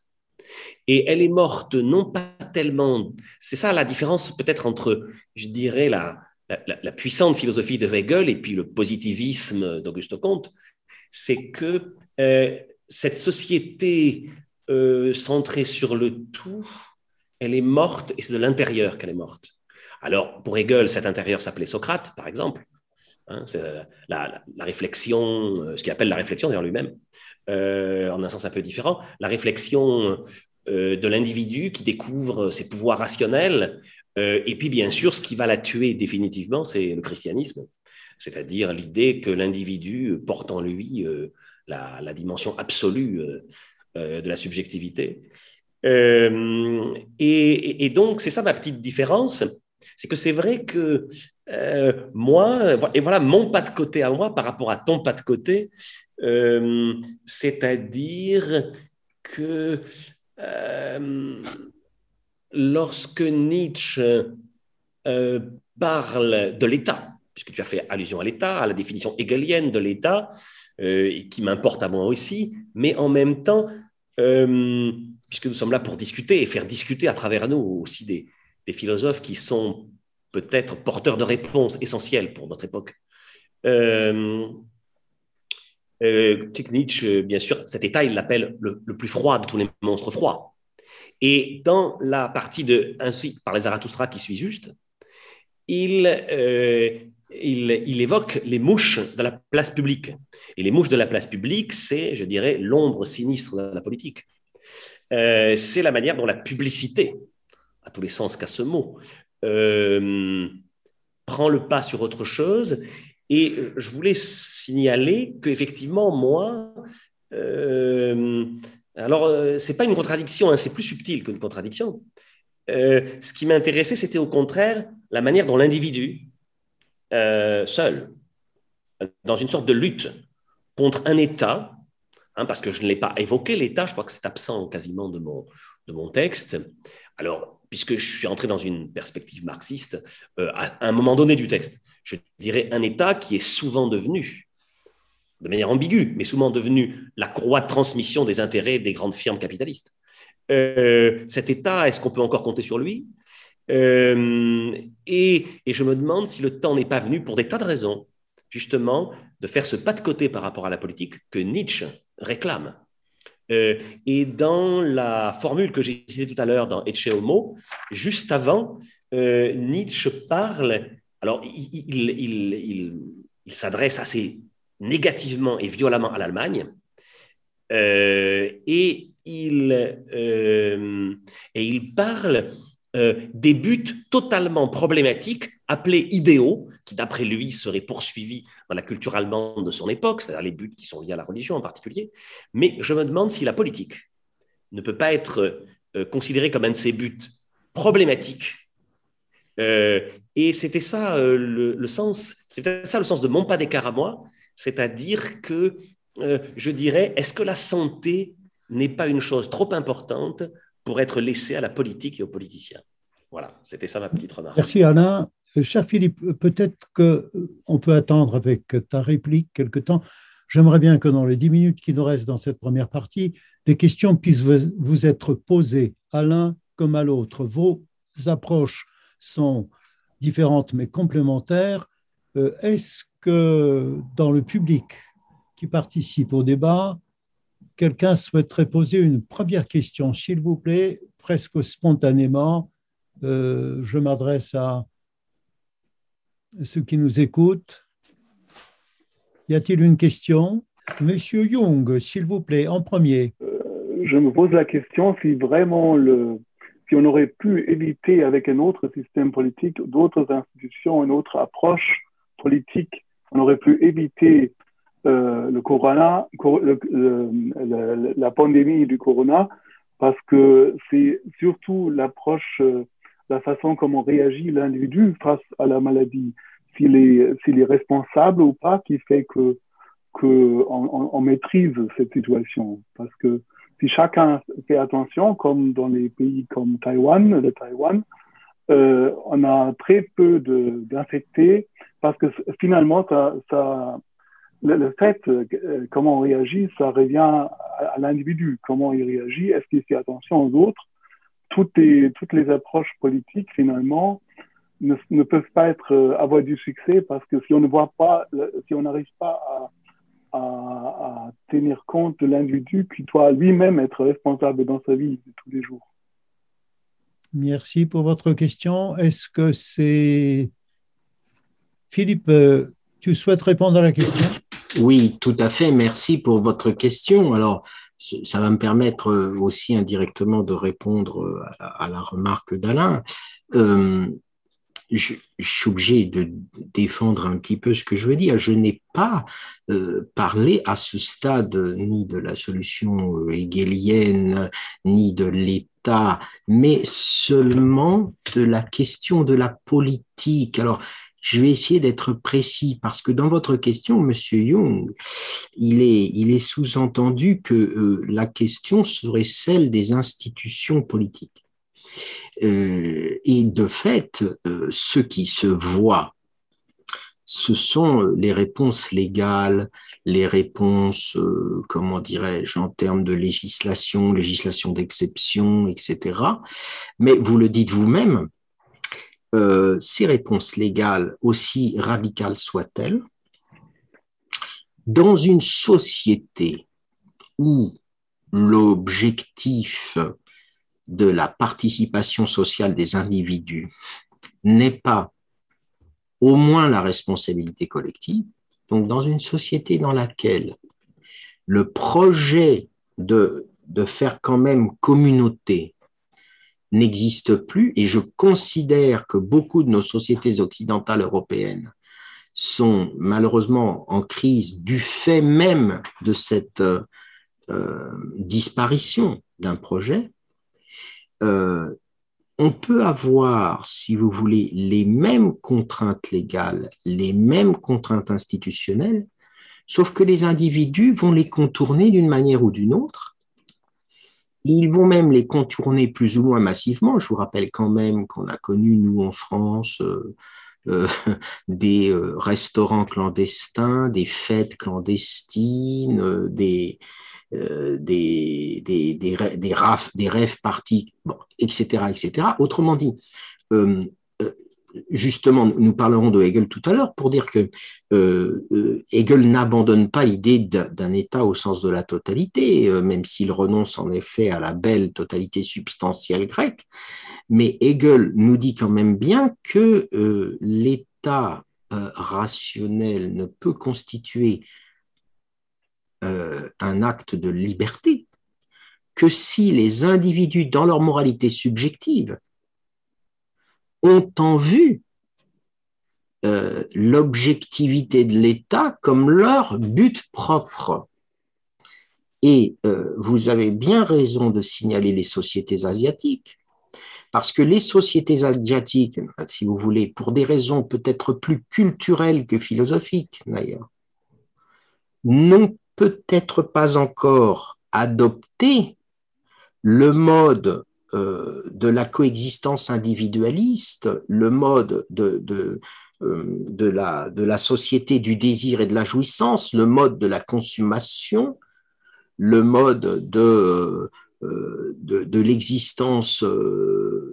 Et elle est morte non pas tellement... C'est ça la différence peut-être entre, je dirais, la, la, puissante philosophie de Hegel et puis le positivisme d'Auguste Comte, c'est que euh, cette société euh, centrée sur le tout, elle est morte et c'est de l'intérieur qu'elle est morte. Alors, pour Hegel, cet intérieur s'appelait Socrate, par exemple. Hein, c'est la, réflexion, euh, ce qu'il appelle la réflexion d'ailleurs lui-même, euh, en un sens un peu différent, la réflexion euh, de l'individu qui découvre ses pouvoirs rationnels, et puis bien sûr, ce qui va la tuer définitivement, c'est le christianisme, c'est-à-dire l'idée que l'individu porte en lui la, dimension absolue de la subjectivité. et, donc, c'est ça ma petite différence, c'est que c'est vrai que euh, moi, et voilà mon pas de côté à moi par rapport à ton pas de côté, euh, c'est-à-dire que euh, lorsque Nietzsche parle de l'État, puisque tu as fait allusion à l'État, à la définition hegelienne de l'État, qui m'importe à moi aussi, mais en même temps, puisque nous sommes là pour discuter et faire discuter à travers nous aussi des, philosophes qui sont peut-être porteur de réponses essentielles pour notre époque. Euh, euh, Nietzsche, bien sûr, cet état, il l'appelle le, plus froid de tous les monstres froids. Et dans la partie de Ainsi par les Zarathustra qui suit juste, il, euh, il, évoque les mouches de la place publique. Et les mouches de la place publique, c'est, je dirais, l'ombre sinistre de la politique. Euh, c'est la manière dont la publicité, à tous les sens qu'a ce mot, euh, prend le pas sur autre chose. Et je voulais signaler qu'effectivement, moi, euh, alors euh, c'est pas une contradiction, hein, c'est plus subtil qu'une contradiction. ce qui m'intéressait, c'était au contraire la manière dont l'individu, seul, dans une sorte de lutte contre un État, hein, parce que je ne l'ai pas évoqué, l'État, je crois que c'est absent quasiment de mon, de mon texte. Alors, puisque je suis entré dans une perspective marxiste, euh, à un moment donné du texte, je dirais un État qui est souvent devenu, de manière ambiguë, mais souvent devenu la croix de transmission des intérêts des grandes firmes capitalistes. Euh, cet État, est-ce qu'on peut encore compter sur lui? Euh, et, je me demande si le temps n'est pas venu, pour des tas de raisons, justement, de faire ce pas de côté par rapport à la politique que Nietzsche réclame. Euh, et dans la formule que j'ai citée tout à l'heure dans Ecce Homo, juste avant, euh, Nietzsche parle, alors il, s'adresse assez négativement et violemment à l'Allemagne, et, il, et il parle des buts totalement problématiques appelés idéaux, qui d'après lui seraient poursuivis dans la culture allemande de son époque, c'est-à-dire les buts qui sont liés à la religion en particulier. Mais je me demande si la politique ne peut pas être considéré comme un de ses buts problématiques. et c'était ça le, sens, c'était ça le sens de mon pas d'écart à moi, c'est-à-dire que je dirais, est-ce que la santé n'est pas une chose trop importante pour être laissée à la politique et aux politiciens Voilà, c'était ça ma petite remarque. Merci Alain. Euh, cher Philippe, euh, peut-être qu'on euh, peut attendre avec ta réplique quelque temps. J'aimerais bien que dans les dix minutes qui nous restent dans cette première partie, les questions puissent vous être posées à l'un comme à l'autre. Vos approches sont différentes mais complémentaires. Est-ce que dans le public qui participe au débat, quelqu'un souhaiterait poser une première question S'il vous plaît, presque spontanément, je m'adresse à ceux qui nous écoutent. Y a-t-il une question? Monsieur Young, s'il vous plaît, en premier. Euh, je me pose la question si vraiment si on aurait pu éviter avec un autre système politique, d'autres institutions, une autre approche politique, on aurait pu éviter euh, le corona, la pandémie du corona, parce que c'est surtout l'approche euh, la façon comment réagit l'individu face à la maladie, s'il est, s'il est responsable ou pas, qui fait que, que on, on, maîtrise cette situation. Parce que si chacun fait attention, comme dans les pays comme Taïwan, le Taïwan, euh, on a très peu de, d'infectés parce que finalement, ça, ça, le, fait euh, comment on réagit, ça revient à, l'individu, comment il réagit, est-ce qu'il fait attention aux autres? Toutes les, approches politiques, finalement, ne, peuvent pas être, euh, avoir du succès parce que si on ne voit pas, si on n'arrive pas à, à, à, tenir compte de l'individu qui doit lui-même être responsable dans sa vie de tous les jours. Merci pour votre question. Est-ce que c'est... Philippe, euh, tu souhaites répondre à la question? Oui, tout à fait. Merci pour votre question. Alors, ça va me permettre euh, aussi indirectement de répondre euh, à la, remarque d'Alain. Euh, je, suis obligé de défendre un petit peu ce que je veux dire. Je n'ai pas parlé à ce stade ni de la solution hegelienne, ni de l'État, mais seulement de la question de la politique. Alors, je vais essayer d'être précis parce que dans votre question, Monsieur Young, il est, sous-entendu que euh, la question serait celle des institutions politiques. Euh, et de fait, euh, ce qui se voit, ce sont les réponses légales, les réponses, comment dirais-je, en termes de législation, législation d'exception, etc. Mais vous le dites vous-même, euh, ces réponses légales, aussi radicales soient-elles, dans une société où l'objectif de la participation sociale des individus n'est pas au moins la responsabilité collective, donc dans une société dans laquelle le projet de, de faire quand même communauté n'existe plus et je considère que beaucoup de nos sociétés occidentales européennes sont malheureusement en crise du fait même de cette euh, disparition d'un projet, euh, on peut avoir, si vous voulez, les mêmes contraintes légales, les mêmes contraintes institutionnelles, sauf que les individus vont les contourner d'une manière ou d'une autre ils vont même les contourner plus ou moins massivement. Je vous rappelle quand même qu'on a connu, nous, en France, euh, euh, des euh, restaurants clandestins, des fêtes clandestines, des, des, des, raf, des rêves partis, bon, etc., etc. Autrement dit, justement, nous parlerons de Hegel tout à l'heure pour dire que euh, euh, Hegel n'abandonne pas l'idée d'un État au sens de la totalité, euh, même s'il renonce en effet à la belle totalité substantielle grecque. Mais Hegel nous dit quand même bien que l'État rationnel ne peut constituer un acte de liberté que si les individus, dans leur moralité subjective, ont en vue euh, l'objectivité de l'État comme leur but propre. Et euh, vous avez bien raison de signaler les sociétés asiatiques, parce que les sociétés asiatiques, si vous voulez, pour des raisons peut-être plus culturelles que philosophiques d'ailleurs, n'ont peut-être pas encore adopté le mode euh, de la coexistence individualiste, le mode de, de, euh, de, la, de la société du désir et de la jouissance, le mode de la consommation, le mode de, euh, de, de l'existence de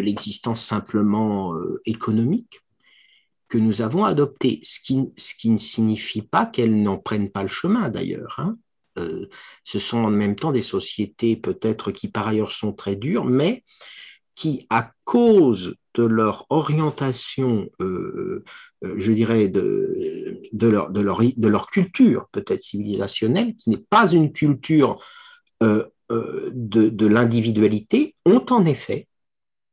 l'existence simplement économique que nous avons adopté, ce qui, ce qui ne signifie pas qu'elles n'en prennent pas le chemin d'ailleurs. Hein. Euh, ce sont en même temps des sociétés peut-être qui par ailleurs sont très dures, mais qui, à cause de leur orientation, euh, euh, je dirais, de, leur culture peut-être civilisationnelle, qui n'est pas une culture de, de l'individualité, ont en effet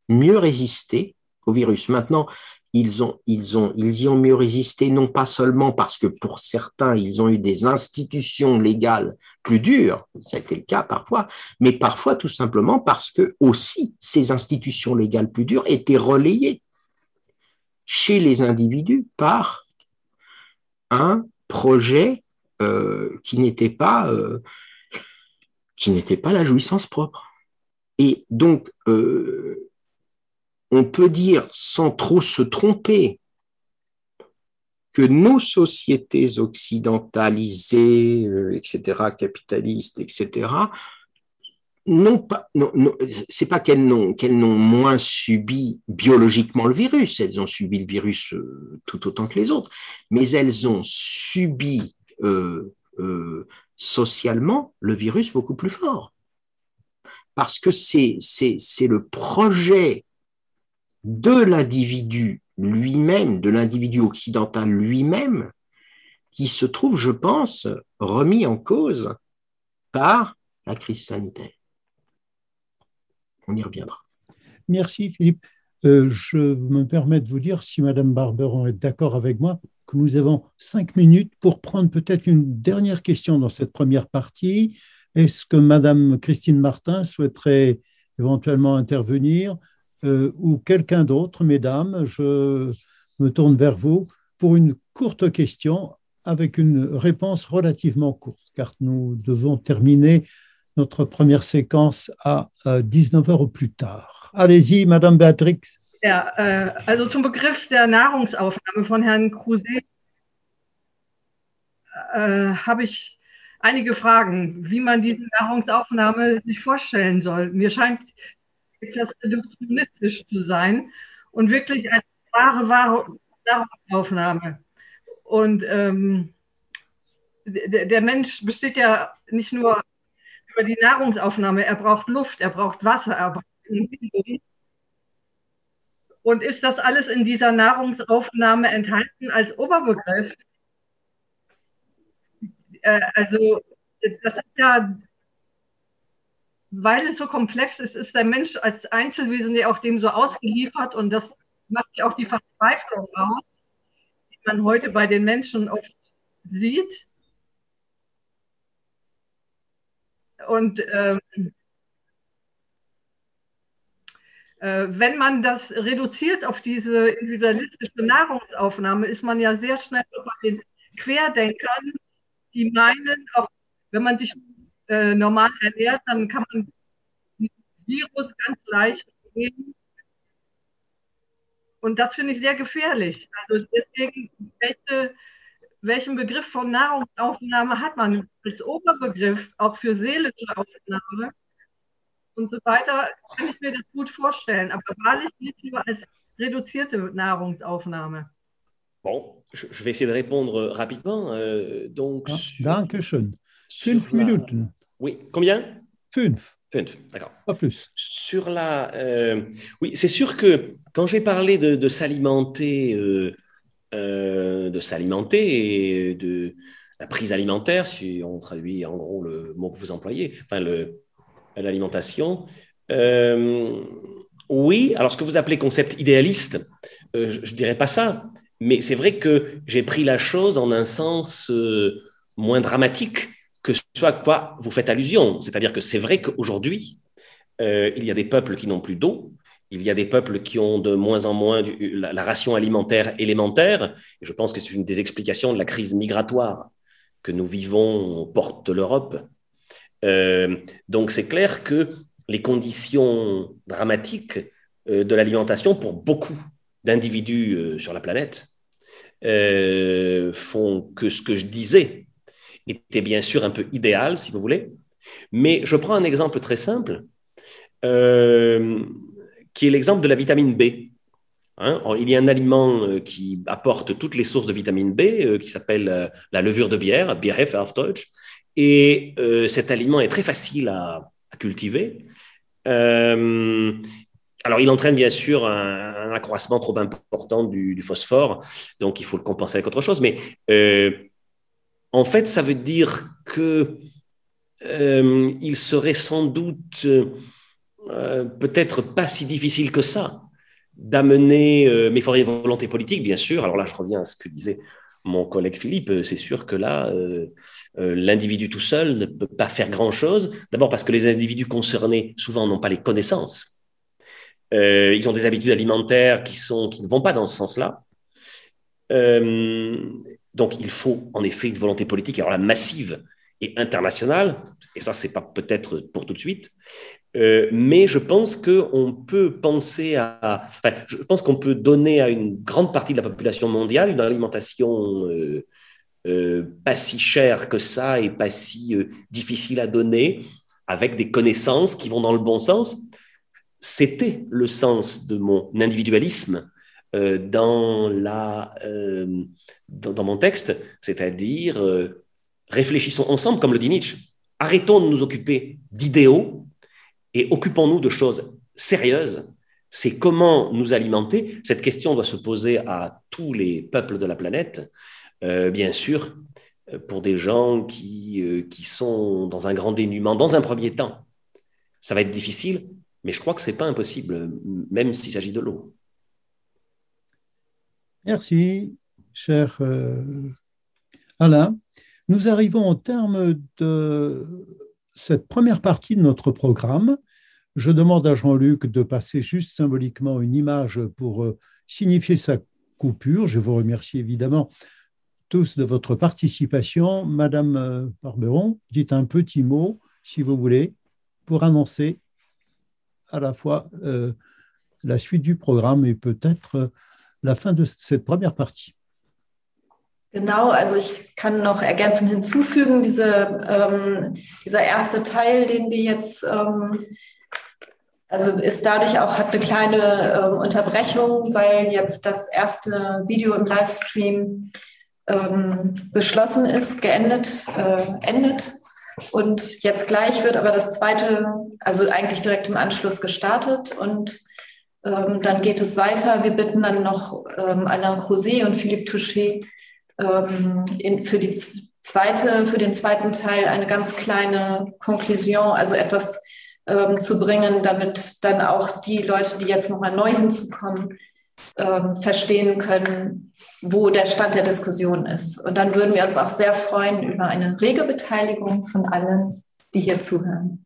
mieux résisté au virus. Maintenant, ils, ont, ils, ont, ils y ont mieux résisté, non pas seulement parce que pour certains, ils ont eu des institutions légales plus dures, ça a été le cas parfois, mais parfois tout simplement parce que aussi ces institutions légales plus dures étaient relayées chez les individus par un projet euh, qui n'était pas euh, qui n'était pas la jouissance propre. Et donc, euh, on peut dire sans trop se tromper que nos sociétés occidentalisées, euh, etc., capitalistes, etc., non pas, non, c'est pas qu'elles n'ont qu'elles n'ont moins subi biologiquement le virus, elles ont subi le virus euh, tout autant que les autres, mais elles ont subi euh, socialement le virus beaucoup plus fort, parce que c'est c'est c'est le projet de l'individu lui-même, de l'individu occidental lui-même, qui se trouve, je pense, remis en cause par la crise sanitaire. On y reviendra. Merci Philippe. Euh, je me permets de vous dire, si Madame Barberon est d'accord avec moi, que nous avons cinq minutes pour prendre peut-être une dernière question dans cette première partie. Est-ce que Madame Christine Martin souhaiterait éventuellement intervenir euh, ou quelqu'un d'autre, mesdames, je me tourne vers vous pour une courte question avec une réponse relativement courte, car nous devons terminer notre première séquence à 19h au plus tard. Allez-y, Madame Beatrix. Ja, äh, also zum Begriff der Nahrungsaufnahme von Herrn Kruse äh, habe ich einige Fragen, wie man diese Nahrungsaufnahme sich vorstellen soll. Mir scheint etwas reduktionistisch zu sein und wirklich eine wahre, wahre Nahrungsaufnahme. Und ähm, der, der Mensch besteht ja nicht nur über die Nahrungsaufnahme, er braucht Luft, er braucht Wasser, er braucht Bewegung. Und ist das alles in dieser Nahrungsaufnahme enthalten als Oberbegriff? Äh, also das ist ja weil es so komplex ist, ist der Mensch als Einzelwesen ja auch dem so ausgeliefert und das macht ja auch die Verzweiflung aus, die man heute bei den Menschen oft sieht. Und ähm, äh, wenn man das reduziert auf diese individualistische Nahrungsaufnahme, ist man ja sehr schnell bei den Querdenkern, die meinen, auch wenn man sich äh, normal ernährt, dann kann man das Virus ganz leicht nehmen. Und das finde ich sehr gefährlich. Also deswegen, welche, welchen Begriff von Nahrungsaufnahme hat man als Oberbegriff, auch für seelische Aufnahme und so weiter, kann ich mir das gut vorstellen. Aber wahrlich nicht nur als reduzierte Nahrungsaufnahme. Bon, je, vais essayer de répondre rapidement. Euh, donc, ah, danke schön. Fünf Minuten. Oui, combien? Fünf. Fünf, d'accord. Pas plus. Sur la. Euh, oui, c'est sûr que quand j'ai parlé de, de s'alimenter, euh, euh, de s'alimenter et de la prise alimentaire, si on traduit en gros le mot que vous employez, enfin l'alimentation. oui, alors ce que vous appelez concept idéaliste, je ne dirais pas ça, mais c'est vrai que j'ai pris la chose en un sens moins dramatique que ce à quoi vous faites allusion. C'est-à-dire que c'est vrai qu'aujourd'hui, euh, il y a des peuples qui n'ont plus d'eau, il y a des peuples qui ont de moins en moins la, ration alimentaire élémentaire. Et je pense que c'est une des explications de la crise migratoire que nous vivons aux portes de l'Europe. Euh, donc c'est clair que les conditions dramatiques euh, de l'alimentation pour beaucoup d'individus sur la planète font que ce que je disais était bien sûr un peu idéal, si vous voulez. Mais je prends un exemple très simple qui est l'exemple de la vitamine B. Hein. il y a un aliment euh, qui apporte toutes les sources de vitamine B, euh, qui s'appelle euh, la levure de bière, Bierhef auf Deutsch. Et cet aliment est très facile à, cultiver. alors, il entraîne bien sûr un, accroissement trop important du, phosphore, donc il faut le compenser avec autre chose. Mais en fait, ça veut dire que il serait sans doute euh, peut-être pas si difficile que ça d'amener, euh, mais il faudrait une volonté politique, bien sûr. Alors là, je reviens à ce que disait mon collègue Philippe. C'est sûr que là, euh, l'individu tout seul ne peut pas faire grand-chose. D'abord parce que les individus concernés, souvent, n'ont pas les connaissances. ils ont des habitudes alimentaires qui, sont, qui ne vont pas dans ce sens-là. Donc, il faut en effet une volonté politique, alors la massive et internationale, et ça, c'est pas peut-être pour tout de suite, euh, mais je pense qu'on peut penser à, je pense qu'on peut donner à une grande partie de la population mondiale une alimentation euh, euh, pas si chère que ça et pas si difficile à donner, avec des connaissances qui vont dans le bon sens. C'était le sens de mon individualisme dans, la, dans, dans, mon texte, c'est-à-dire réfléchissons ensemble, comme le dit Nietzsche. Arrêtons de nous occuper d'idéaux et occupons-nous de choses sérieuses. C'est comment nous alimenter. Cette question doit se poser à tous les peuples de la planète, euh, bien sûr, pour des gens qui, euh, qui sont dans un grand dénuement, dans un premier temps. Ça va être difficile, mais je crois que ce n'est pas impossible, même s'il s'agit de l'eau. Merci, cher euh, Alain. Nous arrivons au terme de cette première partie de notre programme. Je demande à Jean-Luc de passer juste symboliquement une image pour euh, signifier sa coupure. Je vous remercie évidemment tous de votre participation. Madame euh, Barberon, dites un petit mot, si vous voulez, pour annoncer à la fois la suite du programme et peut-être la fin de cette première partie. Genau, also ich kann noch ergänzend hinzufügen, diese, ähm, dieser erste Teil, den wir jetzt, ähm, also ist dadurch auch, hat eine kleine ähm, Unterbrechung, weil jetzt das erste Video im Livestream ähm, beschlossen ist, geendet, äh, endet. Und jetzt gleich wird aber das zweite, also eigentlich direkt im Anschluss gestartet und ähm, dann geht es weiter. Wir bitten dann noch ähm, Alain Crozet und Philippe Touché, ähm, in, für, die zweite, für den zweiten Teil eine ganz kleine Konklusion, also etwas ähm, zu bringen, damit dann auch die Leute, die jetzt nochmal neu hinzukommen, ähm, verstehen können, wo der Stand der Diskussion ist. Und dann würden wir uns auch sehr freuen über eine rege Beteiligung von allen, die hier zuhören.